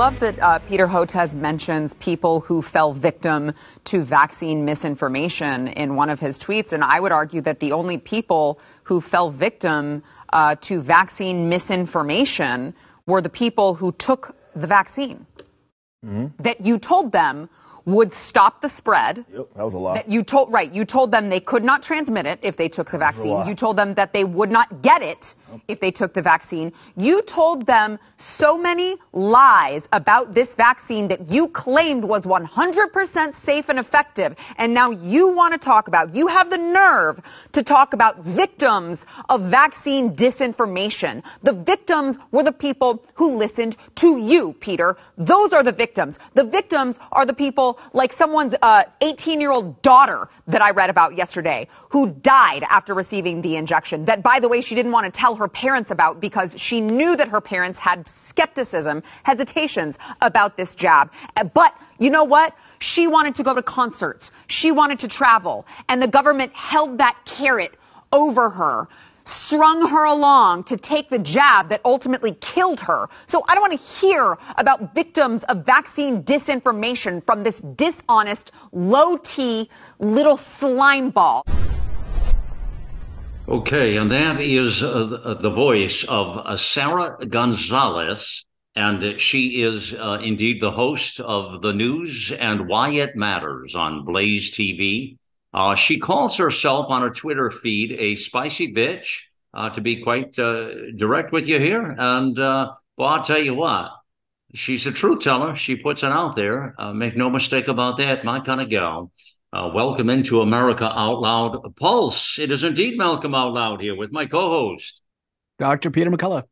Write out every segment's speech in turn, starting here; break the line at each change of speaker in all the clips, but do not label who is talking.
Love that uh, Peter Hotez mentions people who fell victim to vaccine misinformation in one of his tweets. And I would argue that the only people who fell victim uh, to vaccine misinformation were the people who took the vaccine. Mm-hmm. That you told them would stop the spread.
Yep, that was a lot.
That you told right, you told them they could not transmit it if they took the vaccine. You told them that they would not get it. If they took the vaccine. You told them so many lies about this vaccine that you claimed was 100% safe and effective. And now you want to talk about, you have the nerve to talk about victims of vaccine disinformation. The victims were the people who listened to you, Peter. Those are the victims. The victims are the people like someone's 18 uh, year old daughter that I read about yesterday who died after receiving the injection. That, by the way, she didn't want to tell her parents about because she knew that her parents had skepticism, hesitations about this jab. Uh, but you know what? She wanted to go to concerts. She wanted to travel. And the government held that carrot over her strung her along to take the jab that ultimately killed her. So I don't want to hear about victims of vaccine disinformation from this dishonest, low T little slime ball.
Okay, and that is uh, the voice of uh, Sara Gonzales, and she is uh, indeed the host of the news and why it matters on Blaze TV. Uh, she calls herself on her Twitter feed a spicy bitch, uh, to be quite uh, direct with you here. And uh, well, I'll tell you what, she's a truth teller. She puts it out there. Uh, make no mistake about that. My kind of gal. Uh, welcome into America Out Loud Pulse. It is indeed Malcolm Out Loud here with my co-host,
Dr. Peter McCullough.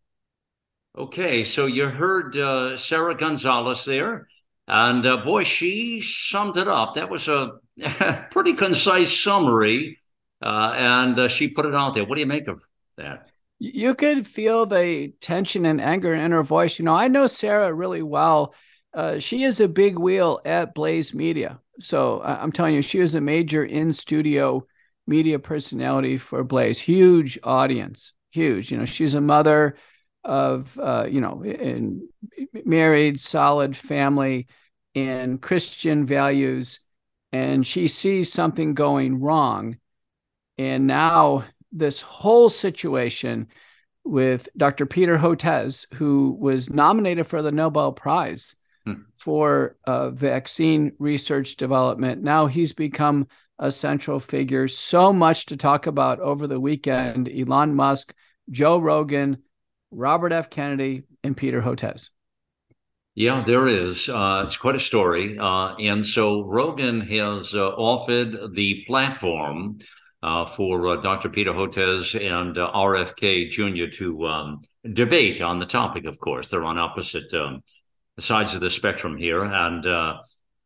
Okay, so you heard uh, Sara Gonzales there, and boy, she summed it up. That was a pretty concise summary, uh, and uh, she put it out there. What do you make of that?
You could feel the tension and anger in her voice. You know, I know Sara really well. Uh, she is a big wheel at Blaze Media. So I'm telling you, she is a major in studio media personality for Blaze. Huge audience, huge. You know, she's a mother of, uh, you know, in married, solid family, and Christian values and she sees something going wrong. And now, this whole situation with Dr. Peter Hotez, who was nominated for the Nobel Prize for uh, vaccine research development, now he's become a central figure. So much to talk about over the weekend Elon Musk, Joe Rogan, Robert F. Kennedy, and Peter Hotez.
Yeah, there is. Uh, it's quite a story. Uh, and so Rogan has uh, offered the platform uh, for uh, Dr. Peter Hotez and uh, RFK Jr. to um, debate on the topic, of course. They're on opposite um, sides of the spectrum here. And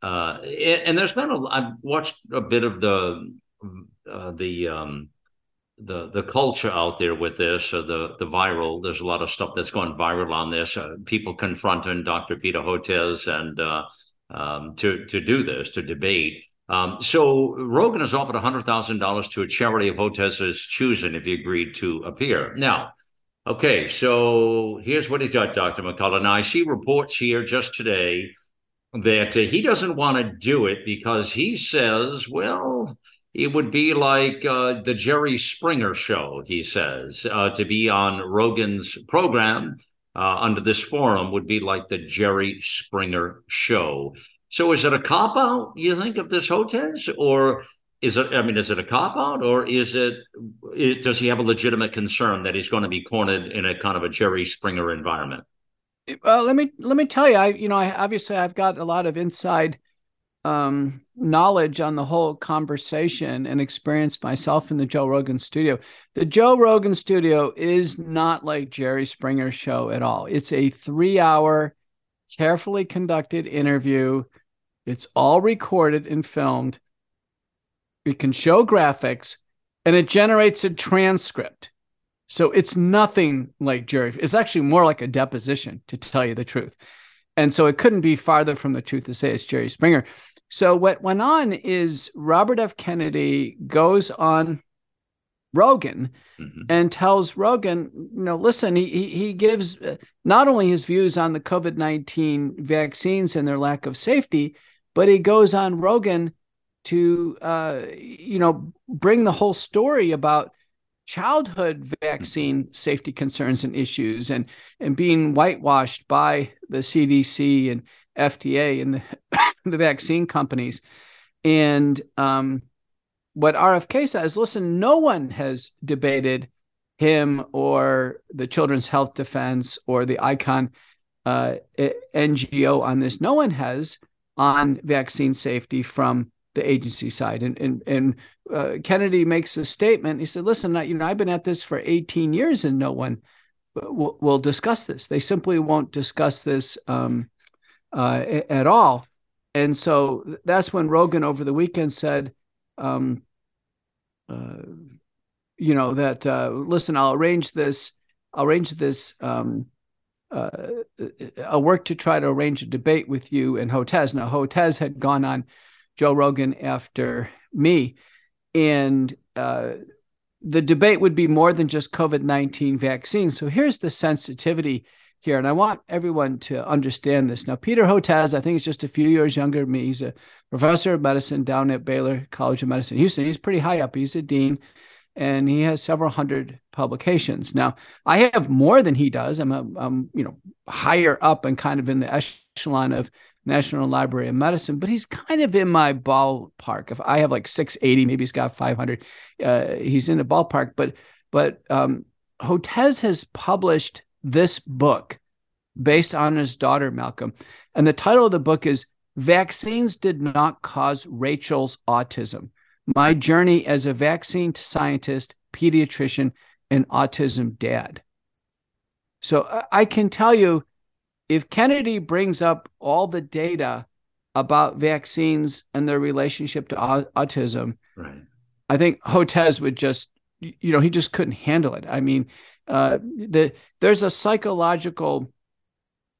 and there's been a, I've watched a bit of the, the, um, the the culture out there with this, uh, the the viral. There's a lot of stuff that's going viral on this. Uh, people confronting Dr. Peter Hotez and uh, um, to to do this to debate. Um, so Rogan has offered hundred thousand dollars to a charity of Hotez's choosing if he agreed to appear. Now, okay, so here's what he got, Dr. McCullough. Now I see reports here just today that uh, he doesn't want to do it because he says, well it would be like uh, the Jerry Springer show, he says. Uh, to be on Rogan's program uh, under this forum would be like the Jerry Springer show. So is it a cop out, you think, of this Hotez? Or is it, I mean, is it a cop out or is it, is, does he have a legitimate concern that he's going to be cornered in a kind of a Jerry Springer environment?
Well, let me let me tell you, I you know, I obviously I've got a lot of inside um, knowledge on the whole conversation and experience myself in the Joe Rogan studio. The Joe Rogan studio is not like Jerry Springer's show at all. It's a three hour, carefully conducted interview. It's all recorded and filmed. We can show graphics. and it generates a transcript. So it's nothing like Jerry. It's actually more like a deposition, to tell you the truth. And so it couldn't be farther from the truth to say it's Jerry Springer. So what went on is Robert F. Kennedy goes on Rogan mm-hmm. and tells Rogan, you know, listen, he, he gives uh, not only his views on the COVID 19 vaccines and their lack of safety, but he goes on Rogan to, uh, you know, bring the whole story about childhood vaccine mm-hmm. safety concerns and issues and, and being whitewashed by the CDC and FDA and the, the vaccine companies. And, um, what RFK says listen, no one has debated him or the Children's Health Defense or the ICAN uh, NGO on this. No one has on vaccine safety from the agency side. And and, and uh, Kennedy makes a statement. He said, "Listen, you know, I've been at this for 18 years, and no one will, will discuss this. They simply won't discuss this um, uh, at all." And so that's when Rogan over the weekend said, um, uh, you know that uh, listen, I'll arrange this. I'll arrange this. Um, uh, I'll work to try to arrange a debate with you and Hotez. Now, Hotez had gone on Joe Rogan after me, and uh, the debate would be more than just COVID 19 vaccines. So here's the sensitivity here. And I want everyone to understand this. Now, Peter Hotez, I think he's just a few years younger than me. He's a professor of medicine down at Baylor College of Medicine, Houston. He's pretty high up. He's a dean and he has several hundred publications. Now, I have more than he does. I'm, a, I'm you know, higher up and kind of in the echelon of National Library of Medicine, but he's kind of in my ballpark. If I have like 680, maybe he's got 500. Uh, he's in the ballpark, but but um, Hotez has published this book based on his daughter, Malcolm. And the title of the book is Vaccines Did Not Cause Rachel's Autism My Journey as a Vaccine Scientist, Pediatrician, and Autism Dad. So I can tell you if Kennedy brings up all the data about vaccines and their relationship to autism, right. I think Hotez would just, you know, he just couldn't handle it. I mean, uh, the there's a psychological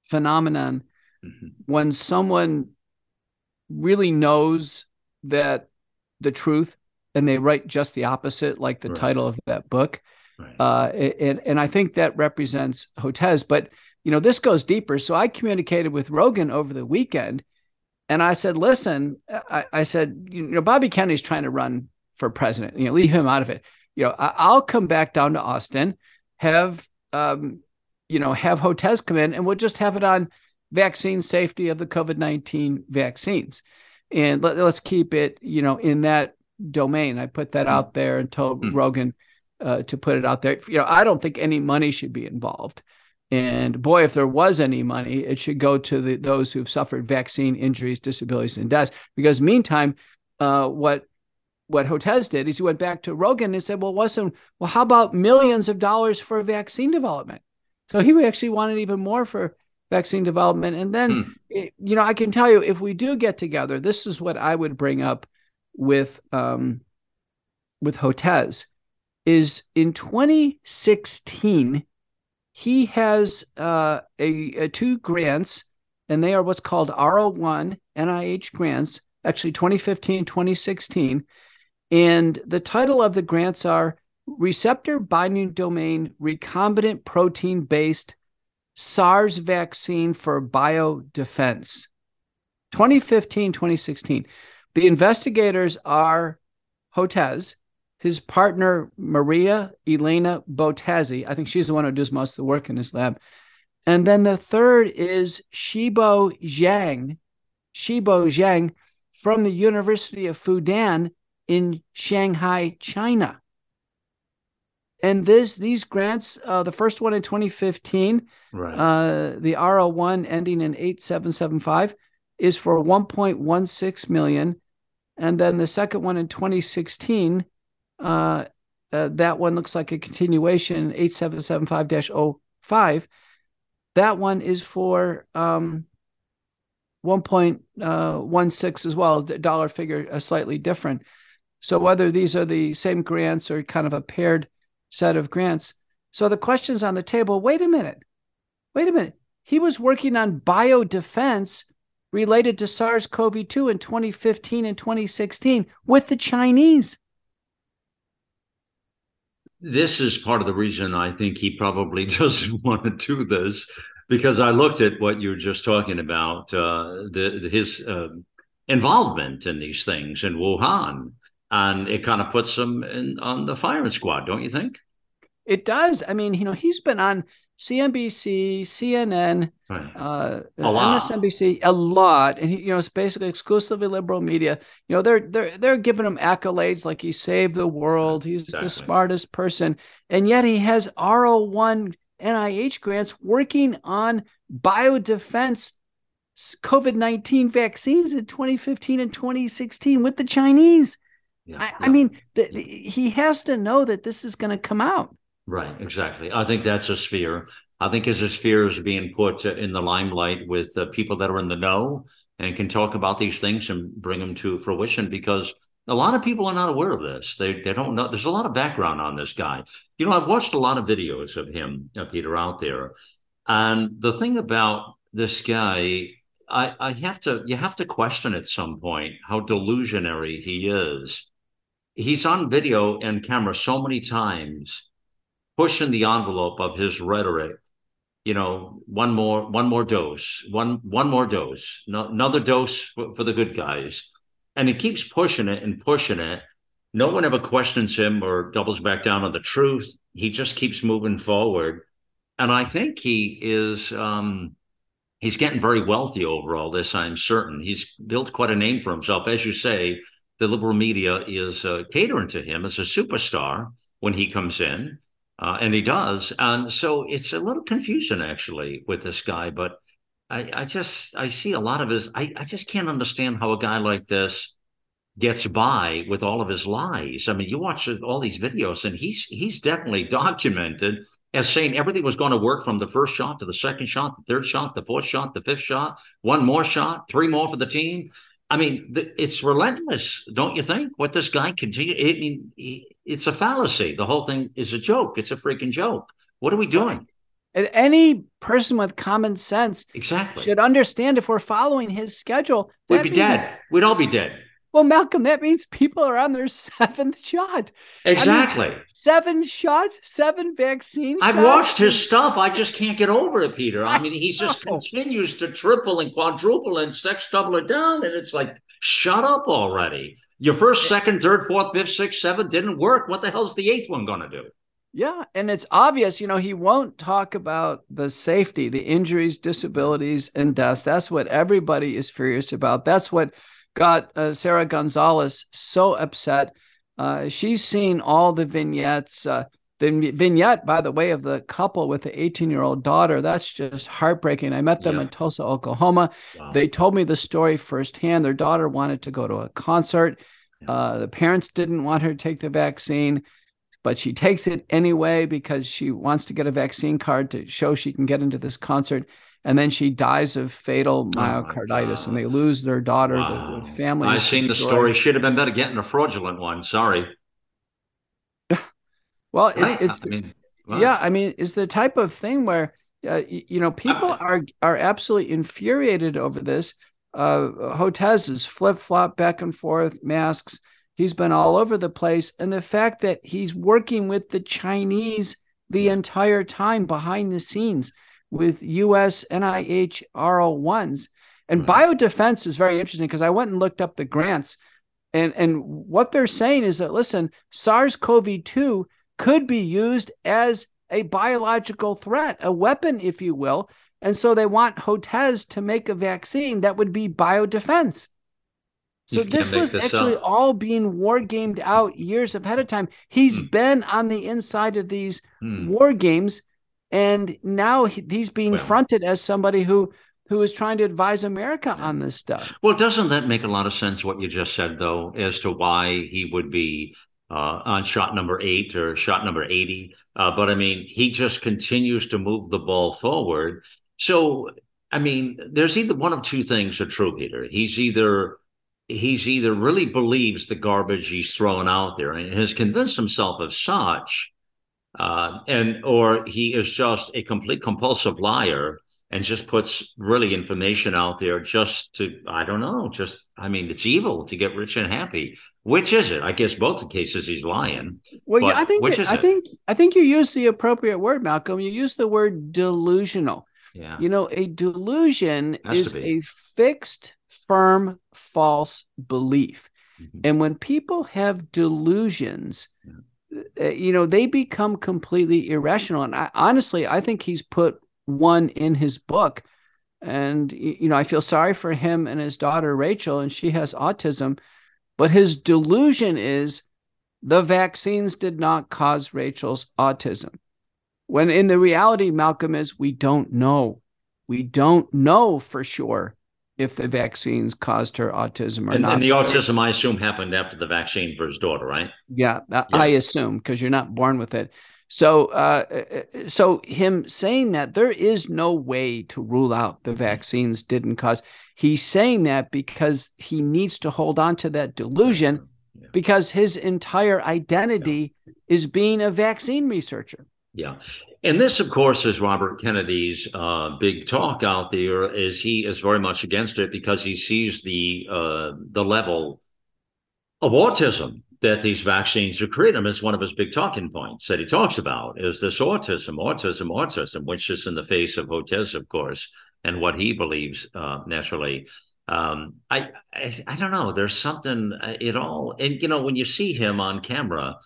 phenomenon mm-hmm. when someone really knows that the truth and they write just the opposite, like the right. title of that book. Right. Uh, and and I think that represents Hotez. But you know, this goes deeper. So I communicated with Rogan over the weekend, and I said, "Listen, I, I said, you know, Bobby Kennedy's trying to run for president. You know, leave him out of it. You know, I, I'll come back down to Austin." have um, you know have Hotez come in and we'll just have it on vaccine safety of the COVID nineteen vaccines, and let, us keep it you know in that domain. I put that mm. out there and told mm. Rogan uh, to put it out there. You know, I don't think any money should be involved. And boy, if there was any money, it should go to the, those who've suffered vaccine injuries, disabilities, and deaths. Because meantime, uh, what what Hotez did is he went back to Rogan and said, well, wasn't, well, how about millions of dollars for vaccine development? So he actually wanted even more for vaccine development. And then, hmm. it, you know, I can tell you if we do get together, this is what I would bring up with, um, with Hotez is in 2016, he has uh, a, a two grants, and they are what's called R01 NIH grants, actually 2015, 2016 and the title of the grants are Receptor Binding Domain Recombinant Protein Based SARS Vaccine for Biodefense. 2015 2016. The investigators are Hotez, his partner Maria Elena Bottazzi. I think she's the one who does most of the work in his lab. And then the third is Shibo Jiang, Shibo Jiang from the University of Fudan in Shanghai, China. And this these grants, uh, the first one in 2015, right. uh, the R01 ending in 8775 is for 1.16 million. And then the second one in 2016, uh, uh, that one looks like a continuation, 8775-05. That one is for um, 1.16 uh, as well, dollar figure uh, slightly different. So whether these are the same grants or kind of a paired set of grants. So the question's on the table. Wait a minute. Wait a minute. He was working on biodefense related to SARS CoV 2 in 2015 and 2016 with the Chinese.
This is part of the reason I think he probably doesn't want to do this because I looked at what you were just talking about, uh, the, his uh, involvement in these things in Wuhan, and it kind of puts him in, on the firing squad, don't you think?
It does. I mean, you know, he's been on CNBC, CNN, right. uh, MSNBC a lot, and he, you know it's basically exclusively liberal media. You know they're they're they're giving him accolades like he saved the world, he's exactly. the smartest person, and yet he has R01 NIH grants working on biodefense COVID 19 vaccines in 2015 and 2016 with the Chinese. Yeah, I, yeah. I, mean, the, the, he has to know that this is going to come out.
Right, exactly. I think that's a sphere. I think as a sphere is being put in the limelight with uh, people that are in the know and can talk about these things and bring them to fruition because a lot of people are not aware of this. They they don't know. There's a lot of background on this guy. You know, I've watched a lot of videos of him, uh, Peter, out there, and the thing about this guy, I I have to you have to question at some point how delusionary he is. He's on video and camera so many times pushing the envelope of his rhetoric you know one more one more dose one one more dose no, another dose for, for the good guys. And he keeps pushing it and pushing it. No one ever questions him or doubles back down on the truth. He just keeps moving forward. And i think he is um he's getting very wealthy over all this i'm certain. He's built quite a name for himself. As you say the liberal media is uh, catering to him as a superstar when he comes in uh, and he does. And so it's a little confusion actually with this guy, but I, I just I see a lot of his. I, I just can't understand how a guy like this gets by with all of his lies. I mean, you watch all these videos, and he's he's definitely documented as saying everything was going to work from the first shot to the second shot, the third shot, the fourth shot, the fifth shot, one more shot, three more for the team. I mean, it's relentless, don't you think? What this guy continue? I mean, it's a fallacy. The whole thing is a joke. It's a freaking joke. What are we doing?
Any person with common sense
exactly
should understand if we're following his schedule,
we'd be means, dead. We'd all be dead.
Well, Malcolm, that means people are on their seventh shot.
Exactly. I mean,
seven shots, seven vaccines.
I've shots. watched his stuff. I just can't get over it, Peter. I mean, he just continues to triple and quadruple and sex double it down. And it's like, shut up already. Your first, second, third, fourth, fifth, sixth, seventh didn't work. What the hell's the eighth one going to do?
Yeah, and it's obvious, you know, he won't talk about the safety, the injuries, disabilities, and deaths. That's what everybody is furious about. That's what got uh, Sara Gonzales so upset. Uh, she's seen all the vignettes. Uh, the vignette, by the way, of the couple with the 18 year old daughter, that's just heartbreaking. I met them yeah. in Tulsa, Oklahoma. Wow. They told me the story firsthand. Their daughter wanted to go to a concert. Yeah. Uh, the parents didn't want her to take the vaccine, but she takes it anyway because she wants to get a vaccine card to show she can get into this concert and then she dies of fatal oh myocarditis, oh and they lose their daughter. Wow. The, the, family.
I've seen destroyed. the story. Should have been better getting a fraudulent one. Sorry.
Well, right? it's, I mean, yeah. I mean, it's the type of thing where uh, you know people I, are are absolutely infuriated over this. Uh, Hotez is flip flop back and forth masks. He's been all over the place, and the fact that he's working with the Chinese the entire time behind the scenes with US NIH R01s. And biodefense is very interesting because I went and looked up the grants. And, and what they're saying is that, listen, SARS CoV 2 could be used as a biological threat, a weapon, if you will. And so they want Hotez to make a vaccine that would be biodefense. So this was this actually up. all being war gamed out years ahead of time. He's hmm. been on the inside of these hmm. war games and now he's being well, fronted as somebody who who is trying to advise America on this stuff.
Well, doesn't that make a lot of sense? What you just said, though, as to why he would be uh, on shot number eight or shot number eighty. Uh, but I mean, he just continues to move the ball forward. So, I mean, there's either one of two things are true, Peter. He's either he's either really believes the garbage he's throwing out there and has convinced himself of such, uh, and or he is just a complete compulsive liar and just puts really information out there just to I don't know, just I mean it's evil to get rich and happy. Which is it? I guess both the cases he's lying.
Well, yeah, I think which is I it? think I think you use the appropriate word, Malcolm. You use the word delusional.
Yeah.
You know, a delusion is a fixed, firm, false belief. Mm-hmm. And when people have delusions, yeah. uh, you know, they become completely irrational. And I, honestly, I think he's put one in his book. And, you know, I feel sorry for him and his daughter, Rachel, and she has autism. But his delusion is the vaccines did not cause Rachel's autism. When in the reality, Malcolm, is we don't know. We don't know for sure if the vaccines caused her autism or
and,
not.
And the autism, I assume, happened after the vaccine for his daughter, right?
Yeah, yeah. I assume because you're not born with it. So, uh, uh, so him saying that there is no way to rule out the vaccines didn't cause. He's saying that because he needs to hold on to that delusion, yeah. because his entire identity yeah. is being a vaccine researcher.
Yeah, and this, of course, is Robert Kennedy's uh, big talk out there. Is he is very much against it because he sees the uh, the level of autism that these vaccines are creating. Is one of his big talking points that he talks about is this autism, autism, autism, which is in the face of Hotez, of course, and what he believes uh, naturally. Um, I, I, I don't know. There's something uh, it all, and you know, when you see him on camera,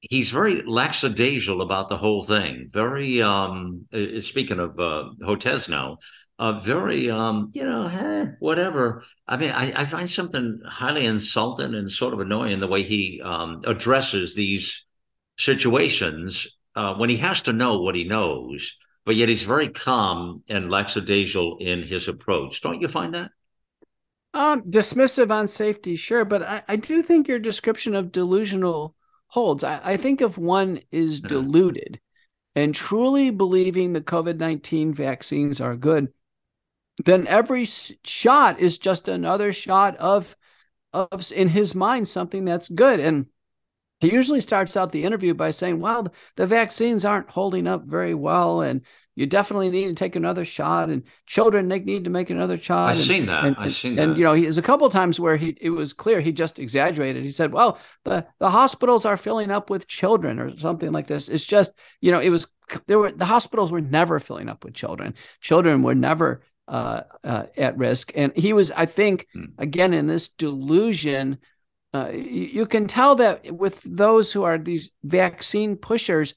he's very lackadaisical about the whole thing. Very, um, uh, speaking of uh, Hotez now, uh, very, um, you know, eh, whatever. I mean, I, I, find something highly insulting and sort of annoying the way he um, addresses these situations uh, when he has to know what he knows, but yet he's very calm and lackadaisical in his approach. Don't you find that?
Um, dismissive on safety, sure, but I, I do think your description of delusional holds. I, I think if one is deluded and truly believing the COVID 19 vaccines are good, then every shot is just another shot of of in his mind something that's good. And he usually starts out the interview by saying well the vaccines aren't holding up very well and you definitely need to take another shot and children they need to make another shot.
I've
and,
seen that.
and,
i've seen
and,
that.
and you know there's a couple times where he it was clear he just exaggerated. He said well the the hospitals are filling up with children or something like this. It's just you know it was there were the hospitals were never filling up with children. Children were never uh, uh, at risk. And he was, I think, hmm. again, in this delusion, uh, you, you, can tell that with those who are these vaccine pushers,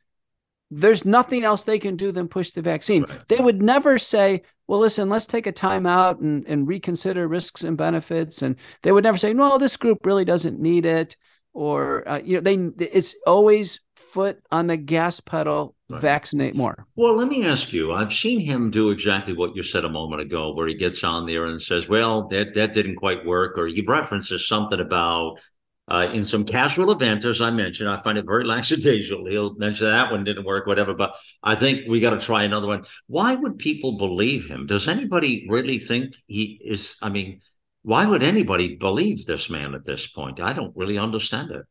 there's nothing else they can do than push the vaccine. Right. They would never say, well, listen, let's take a time out and, and reconsider risks and benefits. And they would never say, no, this group really doesn't need it. Or, uh, you know, they, it's always foot on the gas pedal, right. vaccinate more.
Well, let me ask you. I've seen him do exactly what you said a moment ago, where he gets on there and says, "Well, that that didn't quite work," or he references something about uh, in some casual event, as I mentioned. I find it very lackadaisical. He'll mention that one didn't work, whatever. But I think we got to try another one. Why would people believe him? Does anybody really think he is? I mean, why would anybody believe this man at this point? I don't really understand it.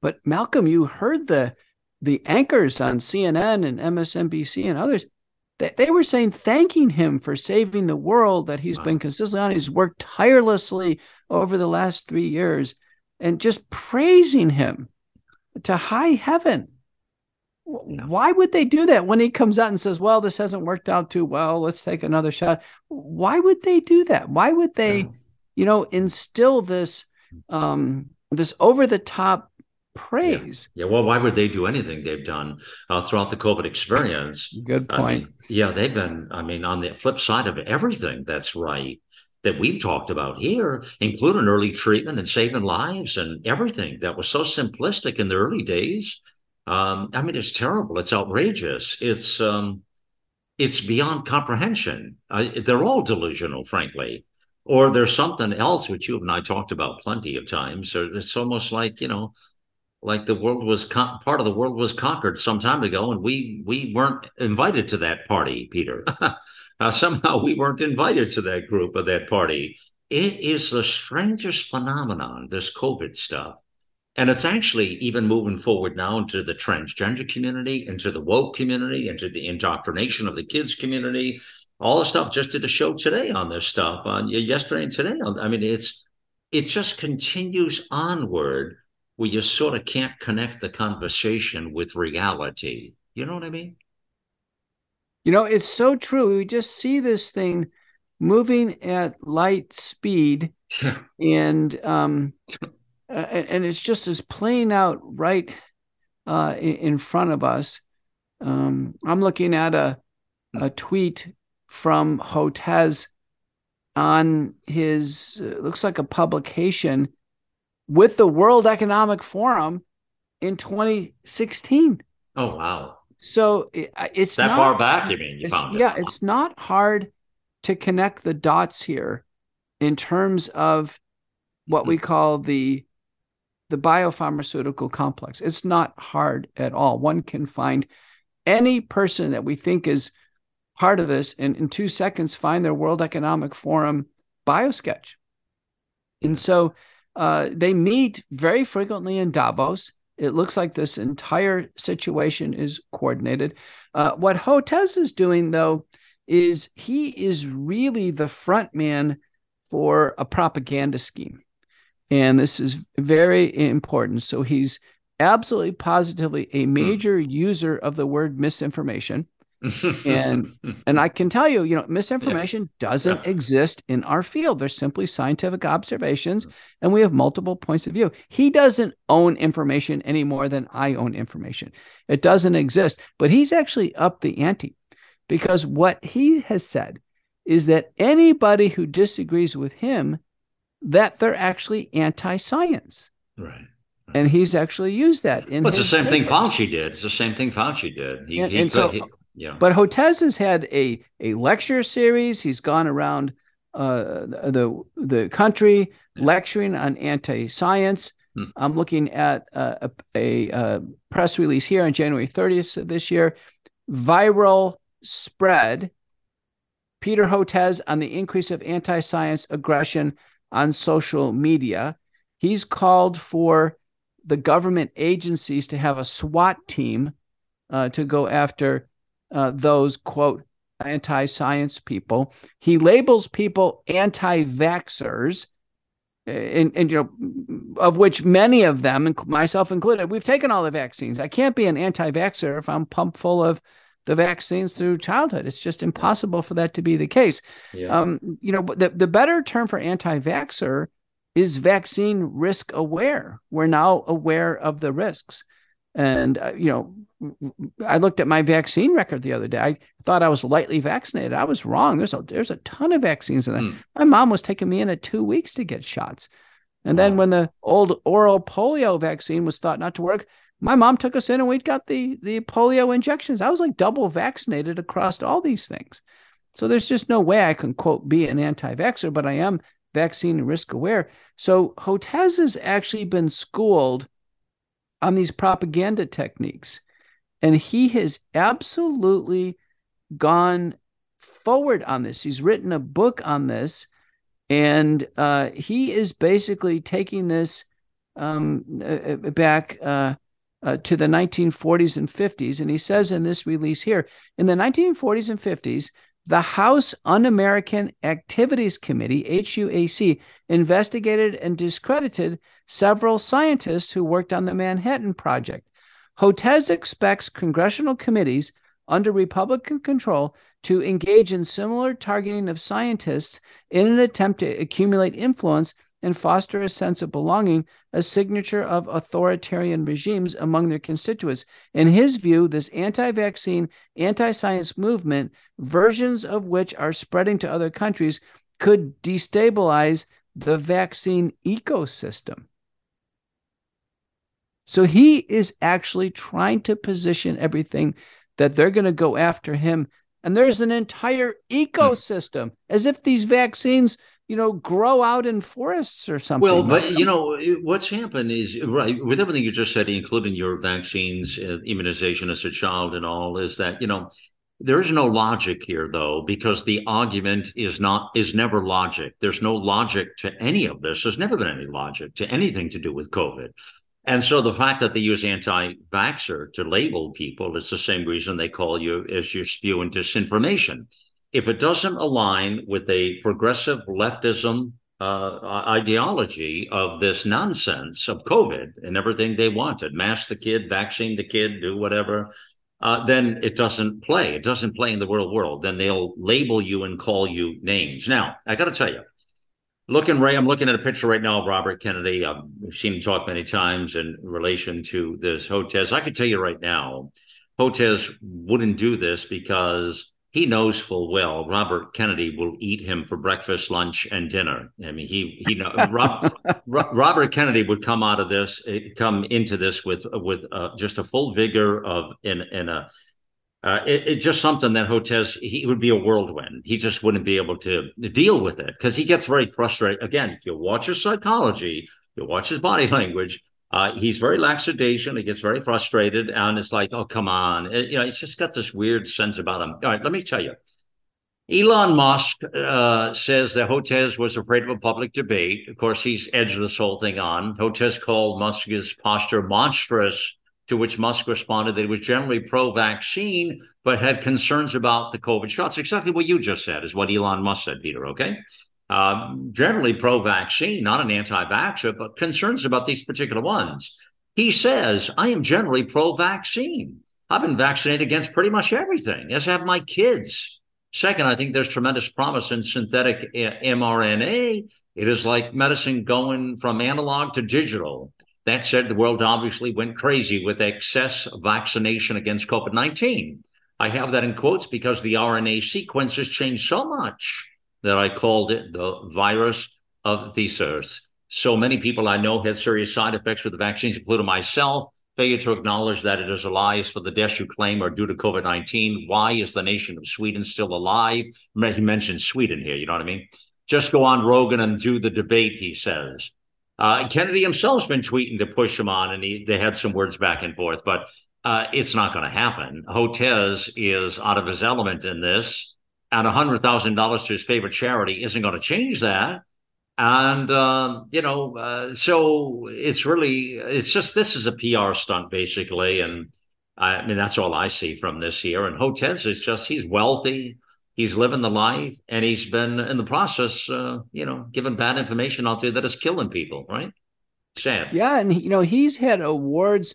But Malcolm, you heard the the anchors on CNN and MSNBC and others, they, they were saying thanking him for saving the world that he's wow. been consistently on. He's worked tirelessly over the last three years and just praising him to high heaven. Why would they do that when he comes out and says, Well, this hasn't worked out too well. Let's take another shot. Why would they do that? Why would they. You know, instill this um this over the top praise.
Yeah. yeah. Well, why would they do anything they've done uh, throughout the COVID experience?
Good point.
I mean, yeah, they've been, I mean, on the flip side of everything that's right that we've talked about here, including early treatment and saving lives and everything that was so simplistic in the early days. Um, I mean, it's terrible. It's outrageous. It's, um, it's beyond comprehension. Uh, they're all delusional, frankly. Or there's something else which you and I talked about plenty of times. Or it's almost like you know like the world was con- part of the world was conquered some time ago, and we we weren't invited to that party, Peter. uh, somehow we weren't invited to that group of that party, it is the strangest phenomenon, this COVID stuff. And it's actually even moving forward now into the transgender community, into the woke community, into the indoctrination of the kids community, all the stuff. Just did a show today on this stuff, on yesterday and today. I mean, it's it just continues onward where you sort of can't connect the conversation with reality. You know what I mean?
You know, it's so true. We just see this thing moving at light speed, and um, and it's just as playing out right uh, in front of us. Um, I'm looking at a a tweet from Hotez on his uh, looks like a publication with the World Economic Forum in 2016.
Oh wow!
So it, it's
that
not,
far back. You mean you found
it? Yeah, it's not hard to connect the dots here in terms of what we call the the biopharmaceutical complex. It's not hard at all. One can find any person that we think is part of this and in two seconds find their World Economic Forum biosketch. And so uh, they meet very frequently in Davos. It looks like this entire situation is coordinated. Uh, what Hotez is doing, though, is he is really the front man for a propaganda scheme. And this is very important. So he's absolutely positively a hmm. major user of the word misinformation and and I can tell you, you know, misinformation yeah. doesn't yeah. exist in our field. There's simply scientific observations, mm-hmm. and we have multiple points of view. He doesn't own information any more than I own information. It doesn't exist, but he's actually up the ante because what he has said is that anybody who disagrees with him, that they're actually anti-science.
Right.
And he's actually used that in.
Well, it's the same papers. thing Fauci did. It's the same thing Fauci did.
He, and, he, and so, he, yeah. But Hotez has had a a lecture series. He's gone around uh, the the country yeah. lecturing on anti science. Hmm. I'm looking at uh, a, a, a, press release here on January 30th of this year. Viral spread. Peter Hotez on the increase of anti science aggression on social media. He's called for the government agencies to have a SWAT team uh, to go after uh, those quote anti-science people. He labels people anti-vaxxers, and, and you know, of which many of them, myself included, we've taken all the vaccines. I can't be an anti-vaxxer if I'm pumped full of the vaccines through childhood. It's just impossible for that to be the case. Yeah. Um, you know, the, the better term for anti-vaxxer is vaccine risk aware. We're now aware of the risks. And, uh, you know, I looked at my vaccine record the other day. I thought I was lightly vaccinated. I was wrong. There's a there's a ton of vaccines in there. Mm. My mom was taking me in at two weeks to get shots. And wow. then when the old oral polio vaccine was thought not to work, my mom took us in and we got the the polio injections. I was like double vaccinated across all these things. So there's just no way I can quote be an anti-vaxxer, but I am vaccine risk aware. So Hotez has actually been schooled on these propaganda techniques and he has absolutely gone forward on this. He's written a book on this, and uh, he is basically taking this um, uh, uh back uh, uh to the 1940s and 50s. And he says in this release here in the 1940s and 50s, the House Un American Activities Committee, HUAC, investigated and discredited several scientists who worked on the Manhattan Project. Hotez expects congressional committees under Republican control to engage in similar targeting of scientists in an attempt to accumulate influence and foster a sense of belonging, a signature of authoritarian regimes among their constituents. In his view, this anti vaccine, anti science movement, versions of which are spreading to other countries, could destabilize the vaccine ecosystem. So he is actually trying to position everything that they're going to go after him. And there's an entire ecosystem as if these vaccines, you know, grow out in forests or something.
Well, but you know, what's happened is right with everything you just said, including your vaccines, uh, immunization as a child, and all, is that you know There is no logic here, though, because the argument is not is never logic. There's no logic to any of this. There's never been any logic to anything to do with COVID. And so the fact that they use anti-vaxxer to label people, it's the same reason they call you as you're spewing disinformation. If it doesn't align with a progressive leftism uh, ideology of this nonsense of COVID and everything they wanted, mask the kid, vaccine the kid, do whatever, uh, then it doesn't play. It doesn't play in the real world. Then they'll label you and call you names. Now, I got to tell you, looking Ray, I'm looking at a picture right now of Robert Kennedy. I've seen him talk many times in relation to this Hotez. I could tell you right now, Hotez wouldn't do this because he knows full well Robert Kennedy will eat him for breakfast, lunch, and dinner. I mean, he he know Rob, Robert Kennedy would come out of this, eh, come into this with with uh, just a full vigor of in in a. Uh, it, it's just something that Hotez he would be a whirlwind. He just wouldn't be able to deal with it because he gets very frustrated. Again, if you watch his psychology, you watch his body language, uh, he's very lackadaisical. He gets very frustrated, and it's like, oh, come on. It, you know, he's just got this weird sense about him. All right, let me tell you. Elon Musk uh, says that Hotez was afraid of a public debate. Of course, he's edged this whole thing on. Hotez called Musk's posture monstrous, to which Musk responded that he was generally pro vaccine, but had concerns about the COVID shots. Exactly what you just said is what Elon Musk said, Peter. Okay. Uh, generally pro vaccine, not an anti vaxxer, but concerns about these particular ones. He says, I am generally pro vaccine. I've been vaccinated against pretty much everything, as have my kids. Second, I think there's tremendous promise in synthetic mRNA. It is like medicine going from analog to digital. That said, the world obviously went crazy with excess vaccination against COVID 19. I have that in quotes because the RNA sequence has changed so much that I called it the virus of Theseus. So many people I know had serious side effects with the vaccines, including myself. Failure to acknowledge that it is a lie for the deaths you claim are due to COVID 19. Why is the nation of Sweden still alive? He mentioned Sweden here, you know what I mean? Just go on Rogan and do the debate, he says. Uh, Kennedy himself's been tweeting to push him on, and he, they had some words back and forth, but uh, it's not going to happen. Hotez is out of his element in this and $100,000 to his favorite charity isn't going to change that. And, um, you know, uh, so it's really, it's just, this is a PR stunt, basically. And I mean, that's all I see from this here. And Hotez is just, he's wealthy, he's living the life, and he's been in the process, uh, you know, giving bad information out there that is killing people, right? Sad.
Yeah. And, you know, he's had awards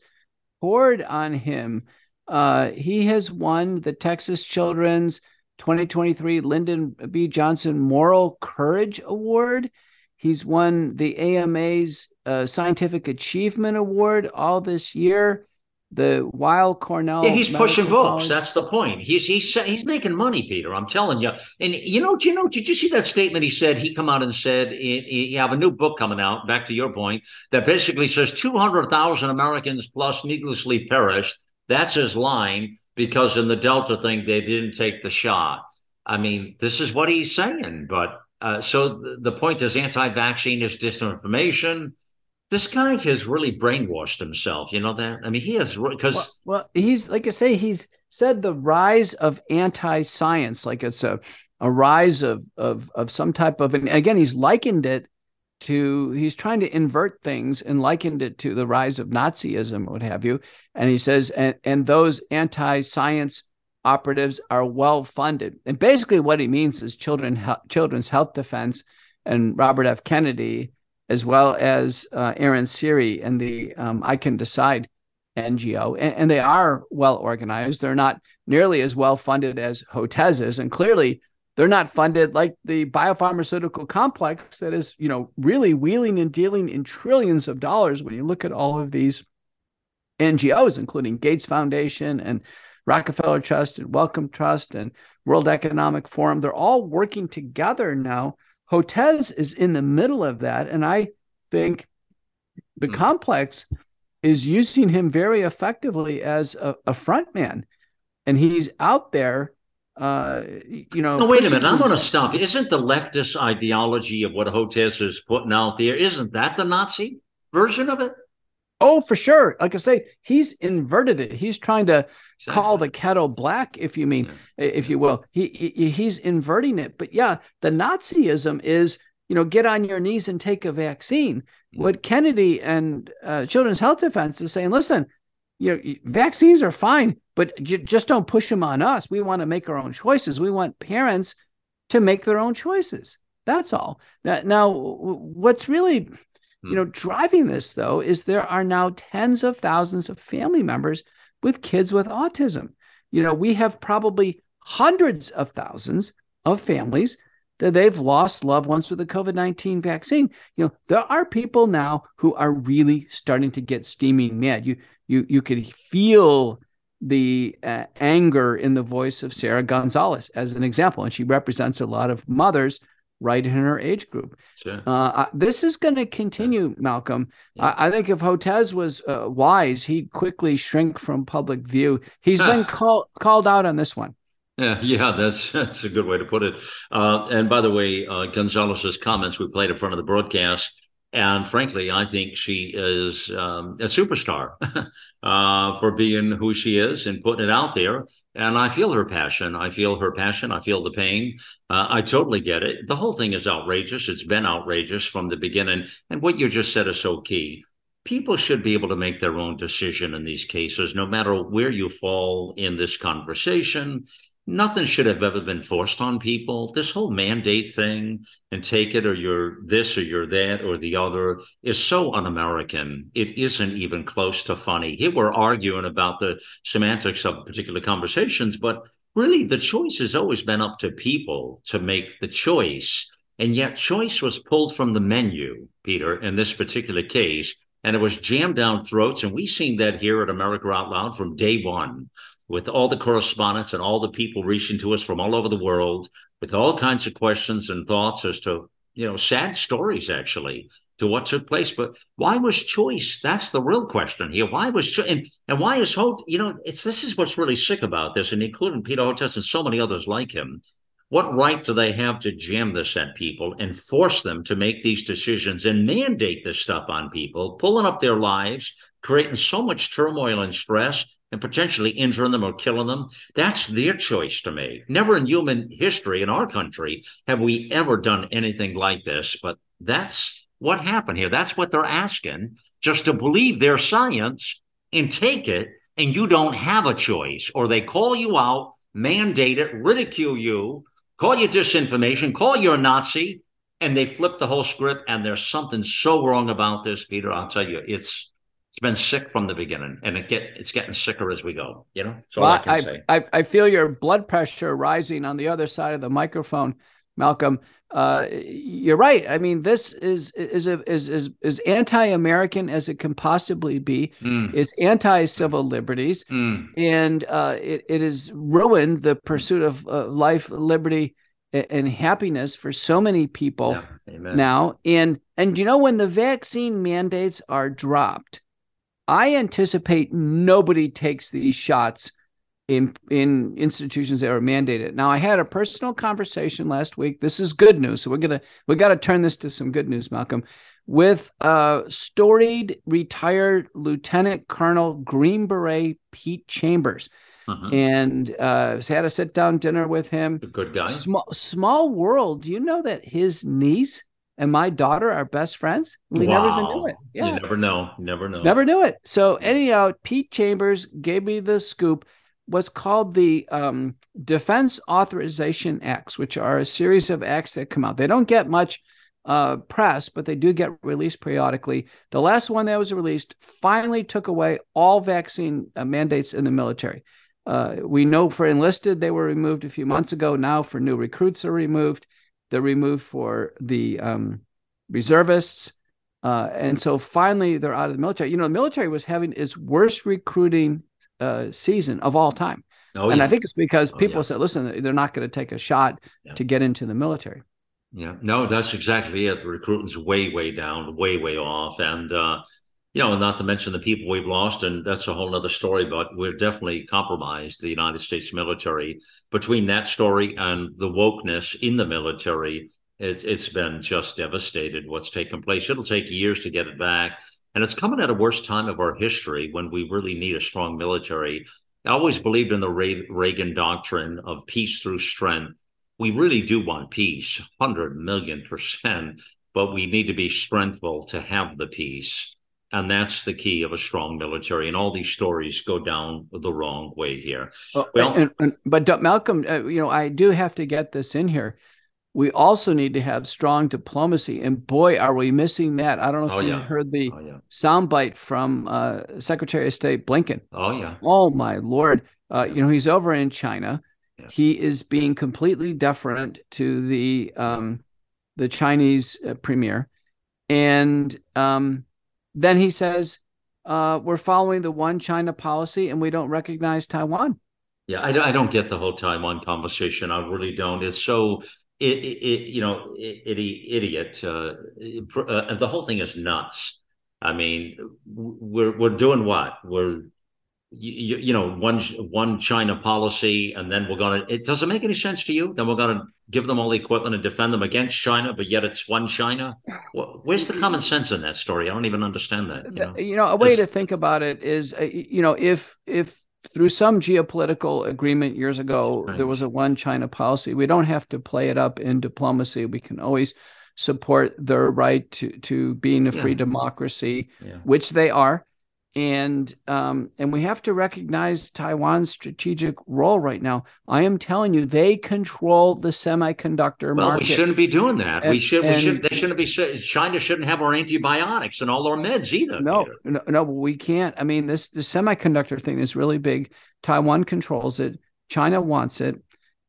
poured on him. Uh, he has won the Texas Children's 2023 Lyndon B. Johnson Moral Courage Award. He's won the AMA's uh, Scientific Achievement Award all this year. The Weill Cornell.
Yeah, he's Medical pushing books. College. That's the point. He's he's he's making money, Peter. I'm telling you. And you know, you know? Did you see that statement he said? He come out and said, "You have a new book coming out." Back to your point, that basically says 200,000 Americans plus needlessly perished. That's his line because in the Delta thing, they didn't take the shot. I mean, this is what he's saying. But uh, so the point is anti vaccine is disinformation. This guy has really brainwashed himself. You know that? I mean, he has, because.
Well, well, he's, like I say, he's said the rise of anti science, like it's a, a rise of, of, of some type of, and again, he's likened it to he's trying to invert things and likened it to the rise of Nazism, what have you. And he says, and, and those anti-science operatives are well funded. And basically, what he means is children children's health defense and Robert F. Kennedy, as well as uh, Aaron Siri and the um, I Can Decide NGO, and, and, they are well organized. They're not nearly as well funded as Hotez is, and clearly they're not funded like the biopharmaceutical complex that is, you know, really wheeling and dealing in trillions of dollars when you look at all of these NGOs, including Gates Foundation and Rockefeller Trust and Wellcome Trust and World Economic Forum. They're all working together now. Hotez is in the middle of that. And I think the mm. complex is using him very effectively as a, a front man. And he's out there uh, you know.
No, wait a minute. I'm going to stop. Isn't the leftist ideology of what Hotez is putting out there? Isn't that the Nazi version of it?
Oh, for sure. Like I say, he's inverted it. He's trying to. Call the kettle black, if you mean, yeah. if you will. He, he he's inverting it. But yeah, the Nazism is you know get on your knees and take a vaccine. Mm-hmm. What Kennedy and uh, Children's Health Defense is saying, listen, you know, vaccines are fine, but just don't push them on us. We want to make our own choices. We want parents to make their own choices. That's all. Now, what's really you know, driving this though is there are now tens of thousands of family members with kids with autism. You know, we have probably hundreds of thousands of families that they've lost loved ones with the COVID 19 vaccine. You know, there are people now who are really starting to get steaming mad. You, you, you could feel the uh, anger in the voice of Sara Gonzales as an example. And she represents a lot of mothers right in her age group. Sure. Uh, this is going to continue, Malcolm. Yeah. I, I, think if Hotez was uh, wise, he'd quickly shrink from public view. He's been call, called out on this one.
Yeah, yeah, that's that's a good way to put it. Uh, and by the way, uh, Gonzales's comments we played in front of the broadcast and frankly, I think she is um, a superstar uh, for being who she is and putting it out there. And I feel her passion. I feel her passion. I feel the pain. Uh, I totally get it. The whole thing is outrageous. It's been outrageous from the beginning. And what you just said is so key. People should be able to make their own decision in these cases, no matter where you fall in this conversation nothing should have ever been forced on people. This whole mandate thing and take it or you're this or you're that or the other is so un American. It isn't even close to funny. Here we're arguing about the semantics of particular conversations, but really the choice has always been up to people to make the choice. And yet choice was pulled from the menu, Peter, in this particular case. And it was jammed down throats. And we've seen that here at America Out Loud from day one with all the correspondence and all the people reaching to us from all over the world with all kinds of questions and thoughts as to you know sad stories actually to what took place. But why was choice that's the real question here. Why was cho- and, and why is hope you know it's this is what's really sick about this and including peter hotez and so many others like him. What right do they have to jam this at people and force them to make these decisions and mandate this stuff on people, pulling up their lives, creating so much turmoil and stress, and potentially injuring them or killing them? That's their choice to make. Never in human history in our country have we ever done anything like this, but that's what happened here. That's what they're asking, just to believe their science and take it, and you don't have a choice, or they call you out, mandate it, ridicule you, call you disinformation, call you a Nazi, and they flip the whole script. And there's something so wrong about this, Peter. I'll tell you, it's it's been sick from the beginning, and it get it's getting sicker as we go. You know, so well, I,
I, I feel your blood pressure rising on the other side of the microphone, Malcolm. Uh, you're right. I mean, this is is a, is is is anti-American as it can possibly be. Mm. It's anti-civil liberties, mm. and uh, it it has ruined the pursuit of uh, life, liberty, and happiness for so many people yeah. now. And and you know when the vaccine mandates are dropped, I anticipate nobody takes these shots in in institutions that are mandated. Now, I had a personal conversation last week. This is good news, so we're gonna we got to turn this to some good news, Malcolm, with uh, storied retired Lieutenant Colonel Green Beret Pete Chambers. Uh-huh. And uh, had a sit down dinner with him.
A good guy.
Small, small world. Do you know that his niece and my daughter are best friends? We wow. never even knew it.
Yeah. You never know. Never know.
Never knew it. So anyhow, Pete Chambers gave me the scoop what's called the um, Defense Authorization Acts, which are a series of acts that come out. They don't get much uh, press, but they do get released periodically. The last one that was released finally took away all vaccine uh, mandates in the military. Uh, we know for enlisted, they were removed a few months ago. Now, for new recruits, are removed. They're removed for the um, reservists. Uh, and so finally, they're out of the military. You know, the military was having its worst recruiting uh, season of all time. Oh, and yeah. I think it's because oh, people yeah. said, listen, they're not going to take a shot yeah. to get into the military.
Yeah, no, that's exactly it. The recruiting's way, way down, way, way off. And, uh, you know, not to mention the people we've lost, and that's a whole other story, but we've definitely compromised the United States military. Between that story and the wokeness in the military, it's, it's been just devastated what's taken place. It'll take years to get it back. And it's coming at a worse time of our history when we really need a strong military. I always believed in the Reagan doctrine of peace through strength. We really do want peace, 100 million percent, but we need to be strengthful to have the peace. And that's the key of a strong military. And all these stories go down the wrong way here.
Well, well and, and, but Malcolm, uh, you know, I do have to get this in here. We also need to have strong diplomacy, and boy, are we missing that! I don't know if oh, you yeah. heard the oh, yeah. soundbite from uh, Secretary of State Blinken.
Oh yeah!
Oh my lord! Uh, you know he's over in China. Yeah. He is being completely deferent to the um, the Chinese uh, premier, and um, then he says uh, we're following the one China policy, and we don't recognize Taiwan.
Yeah, I, I don't get the whole Taiwan conversation. I really don't. It's so it, it, you know, idiot. Uh, uh, the whole thing is nuts. I mean, we're we're doing what? We're you, you know one one China policy, and then we're gonna. It doesn't make any sense to you. Then we're gonna give them all the equipment and defend them against China, but yet it's one China. Where's the common sense in that story? I don't even understand that.
You know, you know a way to think about it is, uh, you know, if if through some geopolitical agreement years ago, right. there was a one China policy. We don't have to play it up in diplomacy. We can always support their right to to being a free democracy, yeah. which they are and um, and we have to recognize Taiwan's strategic role right now. I am telling you, they control the semiconductor
well,
market.
we shouldn't be doing that. And, we should. And, we should. They shouldn't be. China shouldn't have our antibiotics and all our meds either.
No, no, no. We can't. I mean, this the semiconductor thing is really big. Taiwan controls it. China wants it.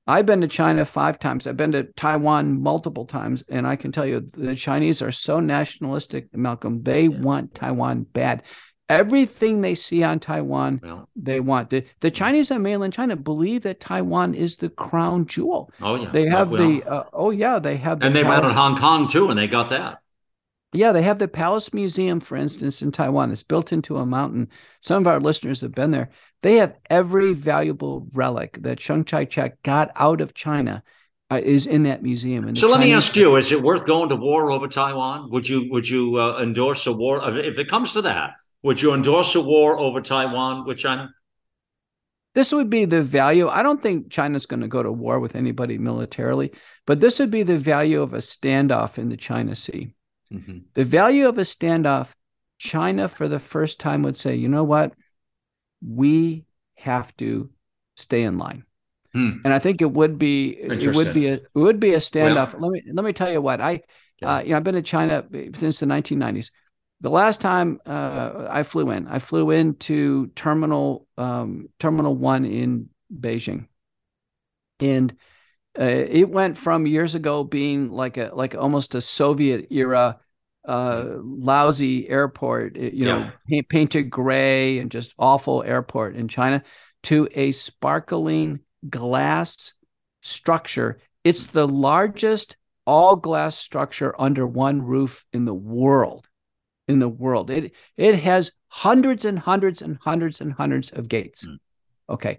I've been to China five times. I've been to Taiwan multiple times, and I can tell you the Chinese are so nationalistic, Malcolm. They yeah. want Taiwan bad everything they see on Taiwan, well, they want. The, the Chinese on mainland China believe that Taiwan is the crown jewel.
Oh yeah,
they have well, the. Uh, oh yeah, they have.
The and they went to Hong Kong too, and they got that.
Yeah, they have the Palace Museum, for instance, in Taiwan. It's built into a mountain. Some of our listeners have been there. They have every valuable relic that Chiang Kai-shek got out of China uh, is in that museum.
And so let Chinese me ask you: Is it worth going to war over Taiwan? Would you would you uh, endorse a war if it comes to that? Would you endorse a war over Taiwan with China?
This would be the value. I don't think China's going to go to war with anybody militarily, but this would be the value of a standoff in the China Sea. Mm-hmm. The value of a standoff, China for the first time would say, you know what? We have to stay in line. Hmm. And I think it would be it would be a it would be a standoff. Well, let me let me tell you what I uh, you know I've been in China since the 1990s the last time uh, I flew in, I flew into terminal um, terminal one in Beijing, and uh, it went from years ago being like a like almost a Soviet era uh, lousy airport, you know, yeah. painted gray and just awful airport in China, to a sparkling glass structure. It's the largest all glass structure under one roof in the world in the world. It it has hundreds and hundreds and hundreds and hundreds of gates. Mm. Okay.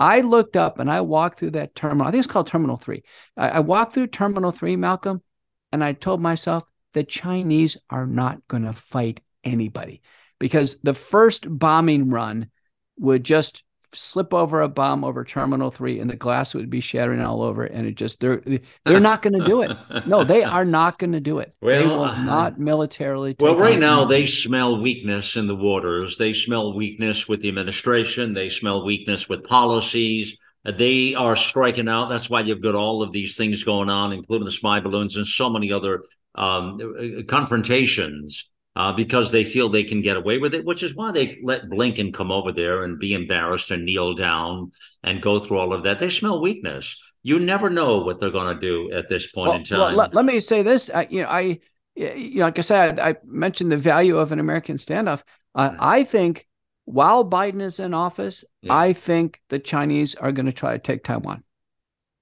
I looked up and I walked through that terminal. I think it's called Terminal 3. I, I walked through Terminal 3, Malcolm, and I told myself the Chinese are not going to fight anybody because the first bombing run would just slip over a bomb over terminal 3 and the glass would be shattering all over and it just they're they're not going to do it. No they are not going to do it. Well, they will uh, not militarily
well right now they smell weakness in the waters. They smell weakness with the administration. They smell weakness with policies. They are striking out. That's why you've got all of these things going on including the spy balloons and so many other um, confrontations uh, because they feel they can get away with it, which is why they let Blinken come over there and be embarrassed and kneel down and go through all of that. They smell weakness. You never know what they're going to do at this point well, in time. Well,
let, let, me say this. I, you know, I, you know, like I said, I mentioned the value of an American standoff. Uh, mm-hmm. I think while Biden is in office, yeah. I think the Chinese are going to try to take Taiwan.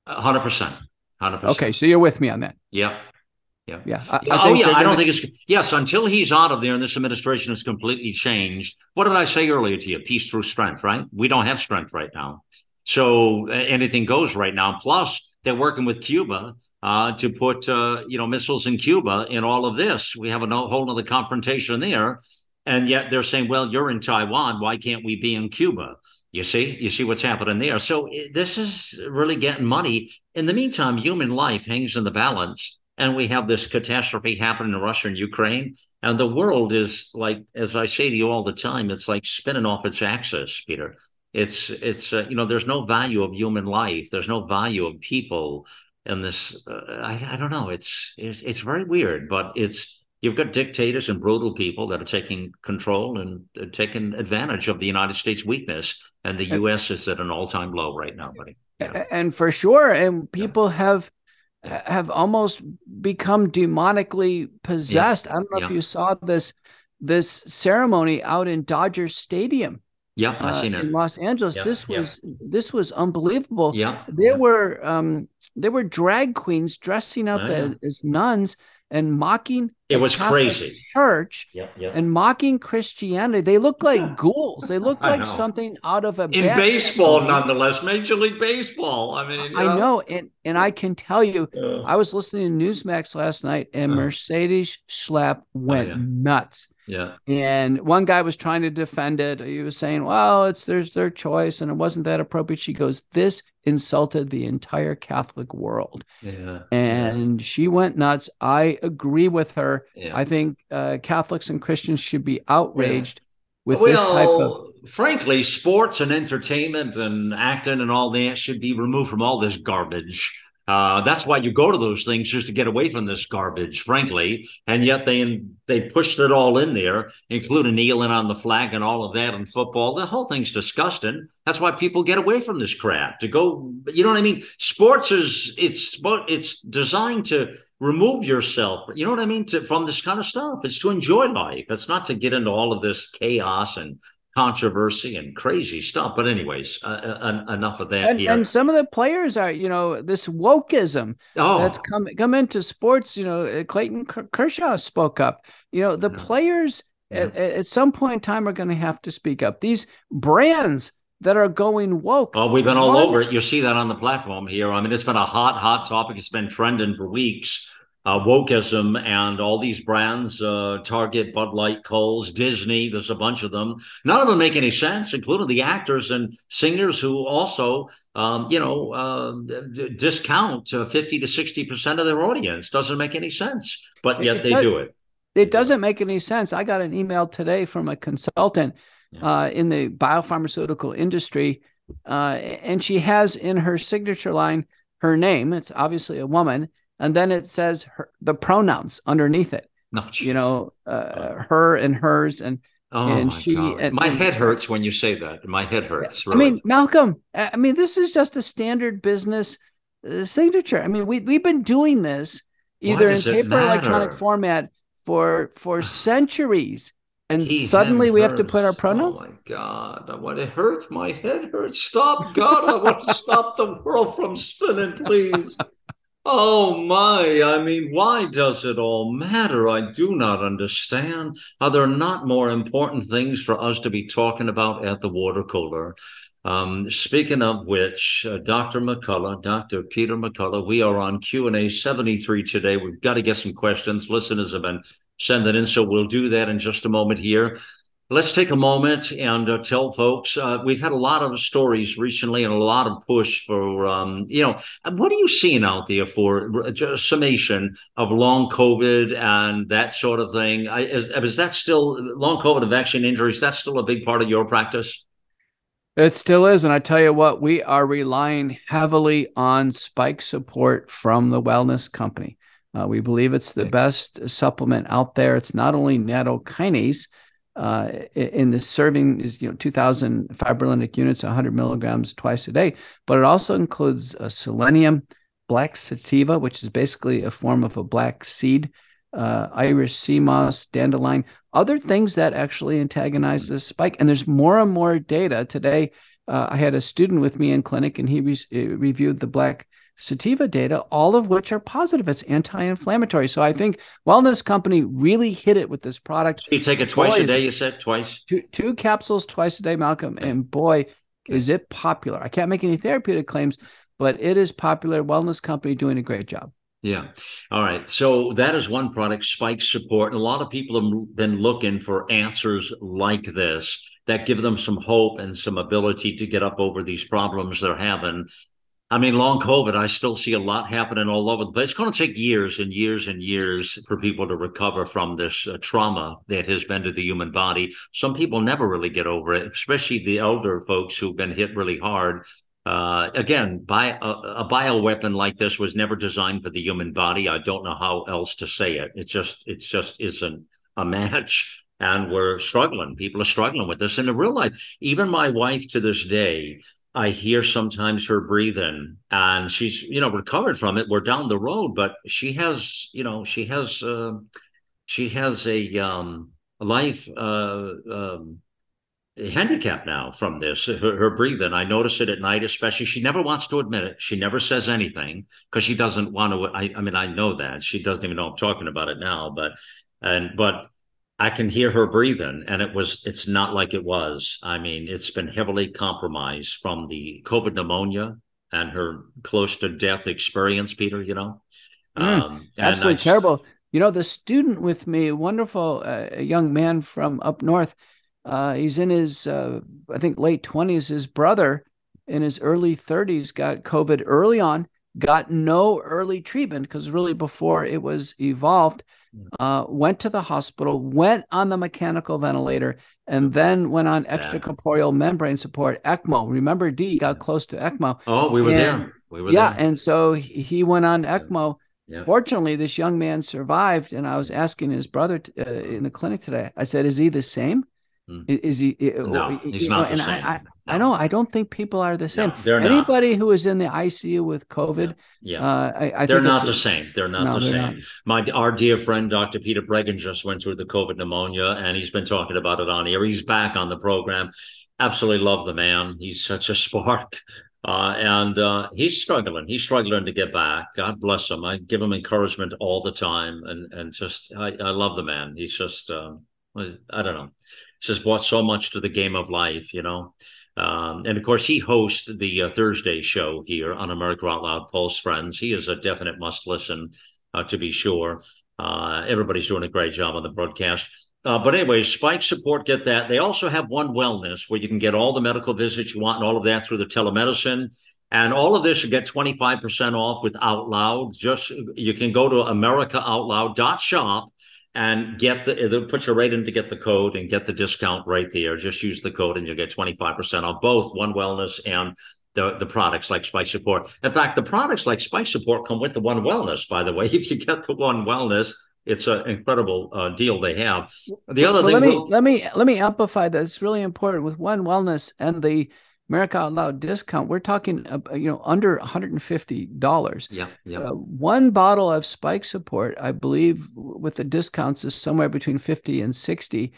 Hundred percent. Hundred
percent. Okay, so you're with me on that.
Yeah.
Yeah. Yeah.
I, I oh, yeah. I don't think it's, yes, until he's out of there and this administration has completely changed. What did I say earlier to you? Peace through strength, right? We don't have strength right now. So anything goes right now. Plus, they're working with Cuba uh, to put, uh, you know, missiles in Cuba in all of this. We have a whole other confrontation there. And yet they're saying, well, you're in Taiwan. Why can't we be in Cuba? You see, you see what's happening there. So this is really getting money. In the meantime, human life hangs in the balance, and we have this catastrophe happening in Russia and Ukraine, and the world is like, as I say to you all the time, it's like spinning off its axis, Peter. It's it's uh, you know, there's no value of human life. There's no value of people, and this uh, I, I don't know. It's, it's it's very weird, but it's you've got dictators and brutal people that are taking control and uh, taking advantage of the United States weakness, and the U.S. is at an all-time low right now, buddy.
Yeah. And for sure, and people yeah. have have almost become demonically possessed. Yeah. I don't know if you saw this this ceremony out in Dodger Stadium.
Yeah, I seen
uh,
it
in Los Angeles. this was this was unbelievable.
Yeah,
there were um there were drag queens dressing up oh, as, as nuns and mocking
it was Catholic crazy
church
yep, yep.
and mocking Christianity. They look like ghouls. They look like something out of a
in baseball, movie. nonetheless, Major League Baseball. I mean,
I know. know, and and I can tell you, uh, I was listening to Newsmax last night, and uh, Mercedes Schlapp went oh, yeah. nuts.
Yeah.
And one guy was trying to defend it. He was saying, well, it's there's their choice and it wasn't that appropriate. She goes, this insulted the entire Catholic world.
Yeah.
And
yeah.
she went nuts. I agree with her. Yeah. I think uh, Catholics and Christians should be outraged with well, this type of.
Frankly, sports and entertainment and acting and all that should be removed from all this garbage. Uh, that's why you go to those things just to get away from this garbage, frankly. And yet they they pushed it all in there, including kneeling on the flag and all of that in football. The whole thing's disgusting. That's why people get away from this crap to go. You know what I mean? Sports is it's it's designed to remove yourself. You know what I mean? To, from this kind of stuff. It's to enjoy life. It's not to get into all of this chaos and controversy and crazy stuff. But anyways, uh, uh, enough of that
and. And some of the players are, you know, this wokeism oh. that's come come into sports. You know, uh, Clayton Kershaw spoke up. You know, the yeah. players yeah. At, at some point in time are going to have to speak up. These brands that are going woke.
Oh, we've been all over it. You see that on the platform here. I mean, it's been a hot, hot topic. It's been trending for weeks uh, wokeism and all these brands, uh, Target, Bud Light, Kohl's, Disney, there's a bunch of them. None of them make any sense, including the actors and singers who also, um, you know, uh, discount uh, 50 to 60% of their audience. Doesn't make any sense, but yet it they does, do it.
It doesn't make any sense. I got an email today from a consultant yeah. Uh, in the biopharmaceutical industry, uh, and she has in her signature line her name. It's obviously a woman and then it says her, the pronouns underneath it.
No,
you know, uh, her and hers, and
oh
and
my she. And, my head hurts when you say that. My head hurts.
Really. I mean, Malcolm. I mean, this is just a standard business uh, signature. I mean, we we've been doing this either in paper electronic format for for centuries. And he, suddenly we have to put our pronouns.
Oh my God! What it hurts. My head hurts. Stop, God! I want to stop the world from spinning, please. Oh my, I mean, why does it all matter? I do not understand. Are there not more important things for us to be talking about at the water cooler? Um, speaking of which, uh, Dr. McCullough, Dr. Peter McCullough, we are on Q&A 73 today. We've got to get some questions. Listeners have been sending in, so we'll do that in just a moment here. Let's take a moment and uh, tell folks uh, we've had a lot of stories recently and a lot of push for, um, you know, what are you seeing out there for a summation of long COVID and that sort of thing? I, is, is that still long COVID and vaccine injuries? That's still a big part of your practice?
It still is. And I tell you what, we are relying heavily on spike support from the wellness company. Uh, we believe it's the best supplement out there. It's not only nattokinase, uh, in the serving is you know 2000 fibrinolytic units 100 milligrams twice a day but it also includes uh, selenium black sativa which is basically a form of a black seed uh, irish sea moss dandelion other things that actually antagonize the spike. And there's more and more data. Today uh, i had a student with me in clinic and he re- uh, reviewed the black sativa data, all of which are positive. It's anti-inflammatory. So I think Wellness Company really hit it with this product.
You take it twice boy, a day. You said twice.
Two, two capsules twice a day, Malcolm, and boy, is it popular. I can't make any therapeutic claims, but it is popular. Wellness Company doing a great job.
Yeah. All right. So that is one product, Spike Support. And a lot of people have been looking for answers like this. that give them some hope and some ability to get up over these problems they're having. I mean, long COVID, I still see a lot happening all over the place. It's going to take years and years and years for people to recover from this uh, trauma that has been to the human body. Some people never really get over it, especially the elder folks who've been hit really hard. Uh, again, by, a, a bioweapon like this was never designed for the human body. I don't know how else to say it. It just, it just isn't a match and we're struggling. People are struggling with this. in the real life, even my wife to this day, I hear sometimes her breathing and she's, you know, recovered from it. We're down the road, but she has, you know, she has, uh, she has a, um, life, uh, um, handicap now from this her, her, breathing. I notice it at night especially she never wants to admit it. She never says anything because she doesn't want to I, I mean i know that. She doesn't even know i'm talking about it now but and but I can hear her breathing, and it was it's not like it was. I mean, it's been heavily compromised from the COVID pneumonia and her close to death experience, Peter, you know.
Mm, um, absolutely I, terrible. You know, the student with me, wonderful uh, young man from up north, uh, he's in his, uh, I think, late 20s. His brother in his early 30s got COVID early on, got no early treatment because really before it was evolved uh, went to the hospital, went on the mechanical ventilator, and then went on extracorporeal membrane support, ECMO. Remember, D got close to ECMO.
Oh, we were and, there. We were
yeah,
there.
and so he went on ECMO. Yeah. Fortunately, this young man survived, and I was asking his brother t- uh, in the clinic today. I said, "Is he the same?" Mm. Is he?
No, he's not know, the same.
I, I, no. I, know. I don't think people are the same. No, Anybody not. who is in the ICU with COVID,
yeah, yeah. Uh, I, I,
they're
not the same. They're not no, the they're same. Not. My our dear friend Dr. Peter Breggin just went through the COVID pneumonia, and he's been talking about it on here. He's back on the program. Absolutely love the man. He's such a spark. Uh, and uh, he's struggling. He's struggling to get back. God bless him. I give him encouragement all the time, and and just I, I love the man. He's just uh, I don't know just brought so much to the game of life, you know. Um, and of course, he hosts the uh, Thursday show here on America Out Loud Pulse Friends. He is a definite must listen, uh, to be sure. Uh, everybody's doing a great job on the broadcast. Uh, but anyway, Spike Support, get that. They also have One Wellness, where you can get all the medical visits you want and all of that through the telemedicine. And all of this you get 25% off with Out Loud. Just you can go to americaoutloud.shop and get the it'll put you right in to get the code and get the discount right there. Just use the code and you'll get 25% off both One Wellness and the, the products like Spike Support. In fact, the products like Spike Support come with the One Wellness, by the way. If you get the One Wellness, it's an incredible uh, deal they have. The other well,
thing, let me let me let me amplify that. It's really important with One Wellness and the America Out Loud discount, we're talking, uh, you know, under $150.
Yeah, yeah.
Uh, one bottle of Spike Support, I believe, with the discounts, is somewhere between 50 and 60.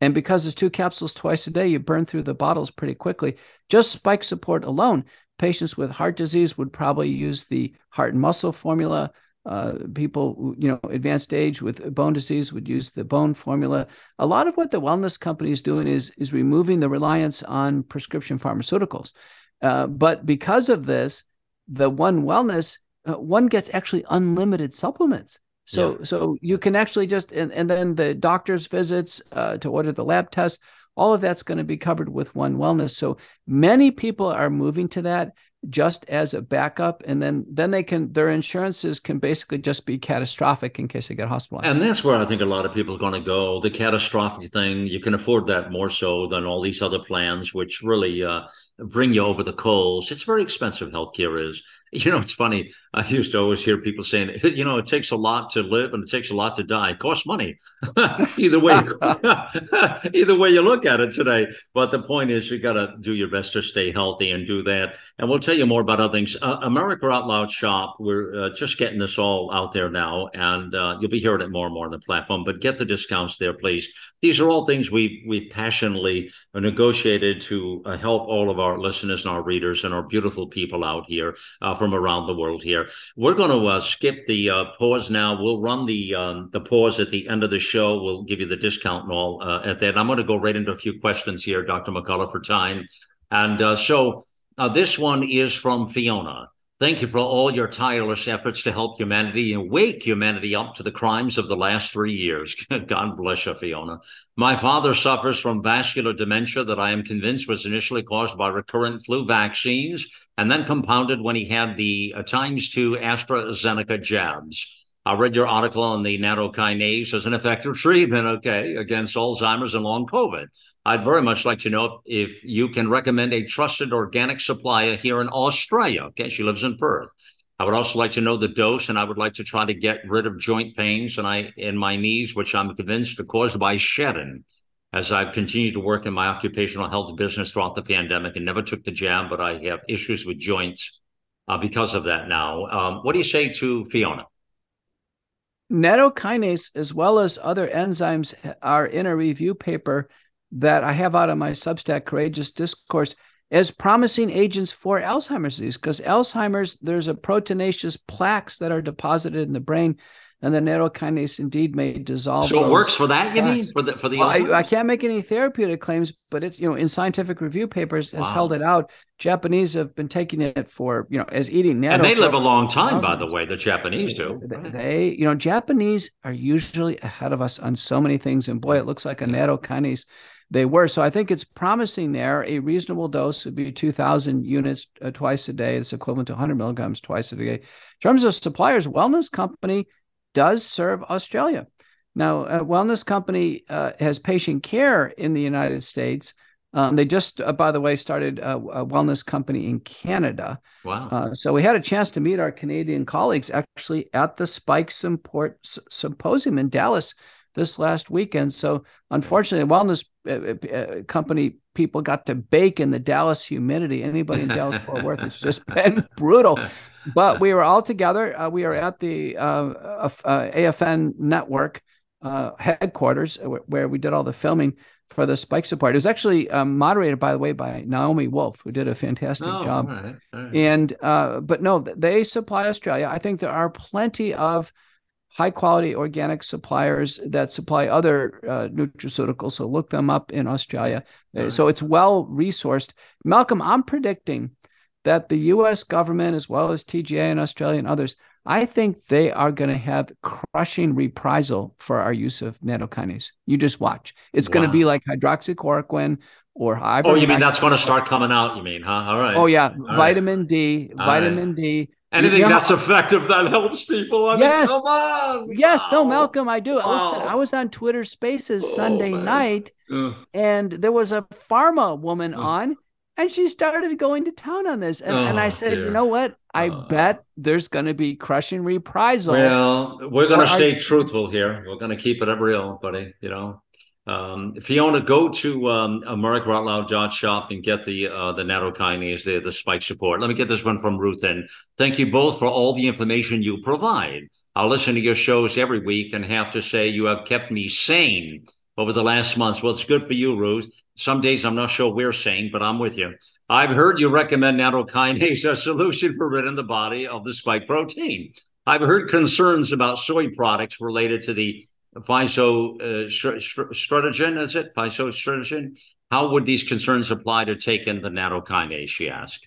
And because it's two capsules twice a day, you burn through the bottles pretty quickly. Just Spike Support alone, patients with heart disease would probably use the heart and muscle formula uh, people, you know, advanced age with bone disease would use the bone formula. A lot of what the wellness company is doing is is removing the reliance on prescription pharmaceuticals. Uh, but because of this, the one wellness uh, one gets actually unlimited supplements. So yeah. so you can actually just and, and then the doctor's visits uh, to order the lab tests. All of that's going to be covered with one wellness. So many people are moving to that just as a backup and then then they can their insurances can basically just be catastrophic in case they get hospitalized.
And that's where i think a lot of people are going to go. The catastrophic thing you can afford that more so than all these other plans which really uh, bring you over the coals. It's very expensive healthcare is you know it's funny. I used to always hear people saying you know it takes a lot to live and it takes a lot to die. It costs money. Either way either way you look at it today. But the point is you got to do your best to stay healthy and do that. And we'll tell you more about other things. Uh, america out loud shop we're uh, just getting this all out there now. And uh, you'll be hearing it more and more on the platform. But get the discounts there please. These are all things we we've passionately negotiated to uh, help all of our listeners and our readers and our beautiful people out here uh, from around the world here. We're going to uh, skip the uh, pause now. We'll run the um, the pause at the end of the show. We'll give you the discount and all uh, at that. I'm going to go right into a few questions here, Dr. McCullough, for time. And uh, so uh, this one is from Fiona. Thank you for all your tireless efforts to help humanity and wake humanity up to the crimes of the last three years. God bless you, Fiona. My father suffers from vascular dementia that I am convinced was initially caused by recurrent flu vaccines and then compounded when he had the uh, times two AstraZeneca jabs. I read your article on the nattokinase as an effective treatment, okay, against Alzheimer's and long COVID. I'd very much like to know if you can recommend a trusted organic supplier here in Australia. Okay, she lives in Perth. I would also like to know the dose, and I would like to try to get rid of joint pains and I in my knees, which I'm convinced are caused by shedding. As I've continued to work in my occupational health business throughout the pandemic and never took the jab, but I have issues with joints uh, because of that now. Um, what do you say to Fiona?
Nattokinase, as well as other enzymes, are in a review paper that I have out of my Substack, Courageous Discourse, as promising agents for Alzheimer's disease. Because Alzheimer's, there's a proteinaceous plaques that are deposited in the brain and the nattokinase indeed may dissolve.
So it works for that, you mean, for the for the.
Well, I, I, can't make any therapeutic claims, but it's you know in scientific review papers has wow. held it out. Japanese have been taking it for you know as eating natto.
And they live a long time, by the way. The Japanese do.
They, they, you know Japanese are usually ahead of us on so many things, and boy, it looks like a nattokinase they were. So I think it's promising there. A reasonable dose would be 2,000 units uh, twice a day. It's equivalent to 100 milligrams twice a day. In terms of suppliers, Wellness Company does serve Australia. Now, a wellness company uh, has patient care in the United States. Um, they just, uh, by the way, started a, a, wellness company in Canada.
Wow.
Uh, so we had a chance to meet our Canadian colleagues actually at the Spike Support Symposium in Dallas this last weekend. So unfortunately, wellness uh, uh, company people got to bake in the Dallas humidity. Anybody in Dallas Fort Worth, it's just been brutal but we were all together. Uh, we are at the uh, uh, AFN network uh, headquarters where we did all the filming for the Spike Support. It was actually um, moderated, by the way, by Naomi Wolf, who did a fantastic oh, job. All right, all right. And uh, but no, they supply Australia. I think there are plenty of high quality organic suppliers that supply other uh, nutraceuticals. So look them up in Australia. Right. So it's well resourced. Malcolm, I'm predicting that the US government, as well as TGA and Australia and others, I think they are going to have crushing reprisal for our use of nattokinase. You just watch. It's wow. going to be like hydroxychloroquine or ivermectin.
Oh, you mean that's going to start coming out? You mean, huh? All right.
Oh yeah, All vitamin right. D, All vitamin right. D.
Anything you know, that's effective that helps people. I yes. Mean, come on.
Yes. Wow. No, Malcolm, I do. Wow. I was I was on Twitter Spaces oh, Sunday man. night, and there was a pharma woman on and she started going to town on this. And, oh, and I oh, said, dear. you know what? I uh, bet there's going to be crushing reprisal.
Well, we're going to stay truthful here. We're going to keep it up real, buddy. You know, um, Fiona, go to um, AmericaOutloud.shop and get the uh, the nattokinase, the, the spike support. Let me get this one from Ruth in. Thank you both for all the information you provide. I listen to your shows every week and have to say you have kept me sane over the last months. Well, it's good for you, Ruth. Some days I'm not sure we're saying, but I'm with you. I've heard you recommend nattokinase a solution for ridding the body of the spike protein. I've heard concerns about soy products related to the physoestrogen, uh, is it? Physoestrogen? How would these concerns apply to taking the nattokinase, she asked.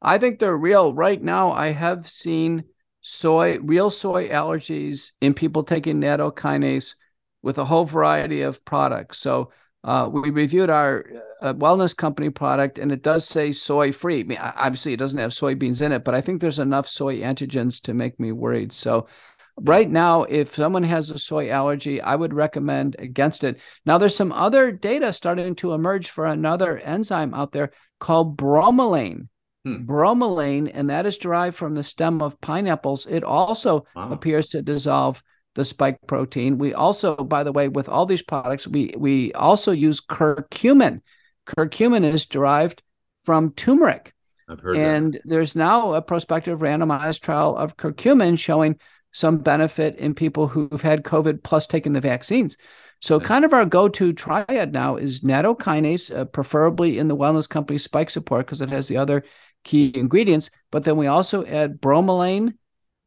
I think they're real. Right now, I have seen soy, real soy allergies in people taking nattokinase with a whole variety of products. So uh, we reviewed our uh, wellness company product, and it does say soy free. I mean, obviously, it doesn't have soybeans in it, but I think there's enough soy antigens to make me worried. So, right now, if someone has a soy allergy, I would recommend against it. Now, there's some other data starting to emerge for another enzyme out there called bromelain. Hmm. Bromelain, and that is derived from the stem of pineapples. It also wow. appears to dissolve the spike protein. We also, by the way, with all these products, we we also use curcumin. Curcumin is derived from turmeric.
I've heard
and
that.
there's now a prospective randomized trial of curcumin showing some benefit in people who've had COVID plus taken the vaccines. So, kind of our go-to triad now is nattokinase, uh, preferably in the wellness company Spike Support because it has the other key ingredients. But then we also add bromelain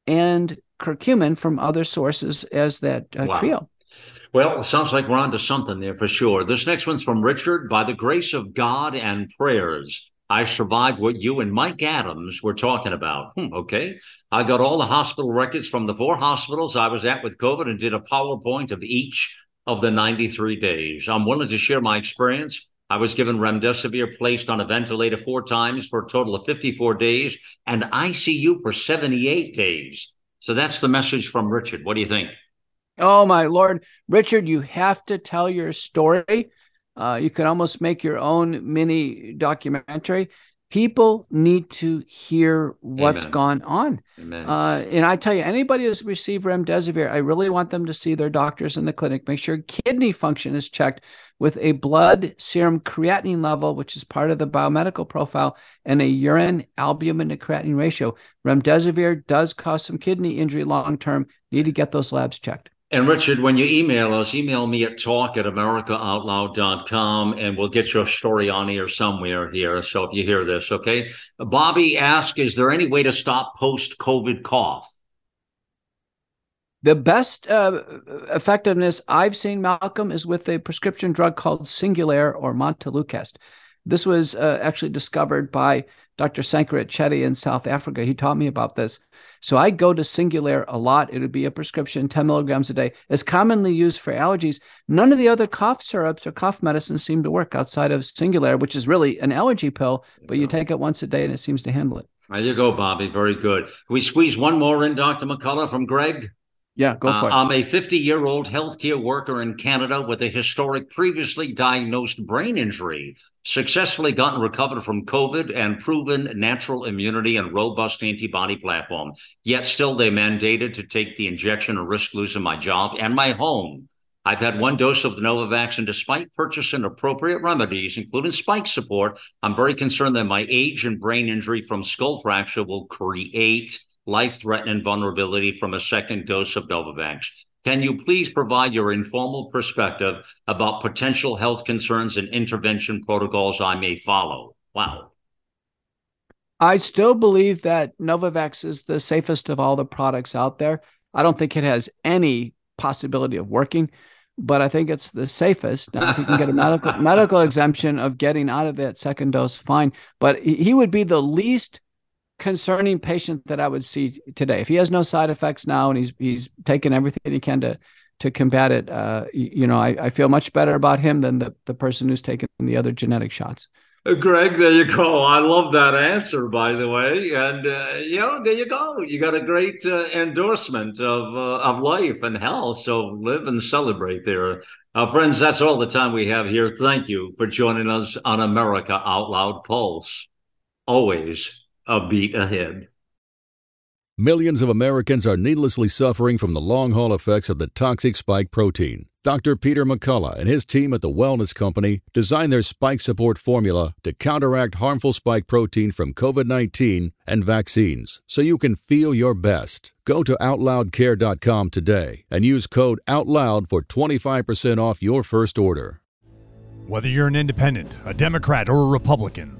and curcumin from other sources as that uh, wow. trio.
Well, it sounds like we're onto something there for sure. This next one's from Richard. By the grace of God and prayers, I survived what you and Mike Adams were talking about. Hmm, okay. I got all the hospital records from the four hospitals I was at with COVID and did a PowerPoint of each of the 93 days. I'm willing to share my experience. I was given remdesivir, placed on a ventilator four times for a total of 54 days, and ICU for 78 days. So that's the message from Richard. What do you think?
Oh, my Lord. Richard, you have to tell your story. Uh, you can almost make your own mini documentary. People need to hear what's Amen. gone on. Uh, and I tell you, anybody who's received remdesivir, I really want them to see their doctors in the clinic. Make sure kidney function is checked with a blood serum creatinine level, which is part of the biomedical profile, and a urine albumin to creatinine ratio. Remdesivir does cause some kidney injury long term. Need to get those labs checked.
And Richard, when you email us, email me at talk at americaoutloud.com and we'll get your story on here somewhere here. So if you hear this, okay. Bobby asked, is there any way to stop post COVID cough?
The best uh, effectiveness I've seen, Malcolm, is with a prescription drug called Singulair or Montelukast. This was uh, actually discovered by Dr. Shankara Chetty in South Africa. He taught me about this. So I go to Singulair a lot. It would be a prescription, 10 milligrams a day. It's commonly used for allergies. None of the other cough syrups or cough medicines seem to work outside of Singulair, which is really an allergy pill, but you take it once a day and it seems to handle it.
There you go, Bobby. Very good. Can we squeeze one more in, Dr. McCullough, from Greg?
Yeah, go for uh, it.
I'm a 50 year old healthcare worker in Canada with a historic previously diagnosed brain injury, successfully gotten recovered from COVID and proven natural immunity and robust antibody platform. Yet still, they mandated to take the injection and risk losing my job and my home. I've had one dose of the Novavax, and despite purchasing appropriate remedies, including spike support, I'm very concerned that my age and brain injury from skull fracture will create life threatening vulnerability from a second dose of Novavax. Can you please provide your informal perspective about potential health concerns and intervention protocols I may follow? Wow.
I still believe that Novavax is the safest of all the products out there. I don't think it has any possibility of working, but I think it's the safest. Now, if you can get a medical medical exemption of getting out of that second dose, fine. But he would be the least concerning patient that I would see today. If he has no side effects now and he's he's taken everything he can to to combat it, uh, you know, I, I feel much better about him than the, the person who's taken the other genetic shots.
Uh, Greg, there you go. I love that answer, by the way. And uh, you know, there you go. You got a great uh, endorsement of uh, of life and health. So live and celebrate there, uh, friends. That's all the time we have here. Thank you for joining us on America Out Loud Pulse. Always a beat ahead.
Millions of Americans are needlessly suffering from the long haul effects of the toxic spike protein. Dr. Peter McCullough and his team at the Wellness Company designed their spike support formula to counteract harmful spike protein from COVID 19 and vaccines so you can feel your best. Go to OutLoudCare.com today and use code OUTLOUD for 25% off your first order.
Whether you're an independent, a Democrat, or a Republican,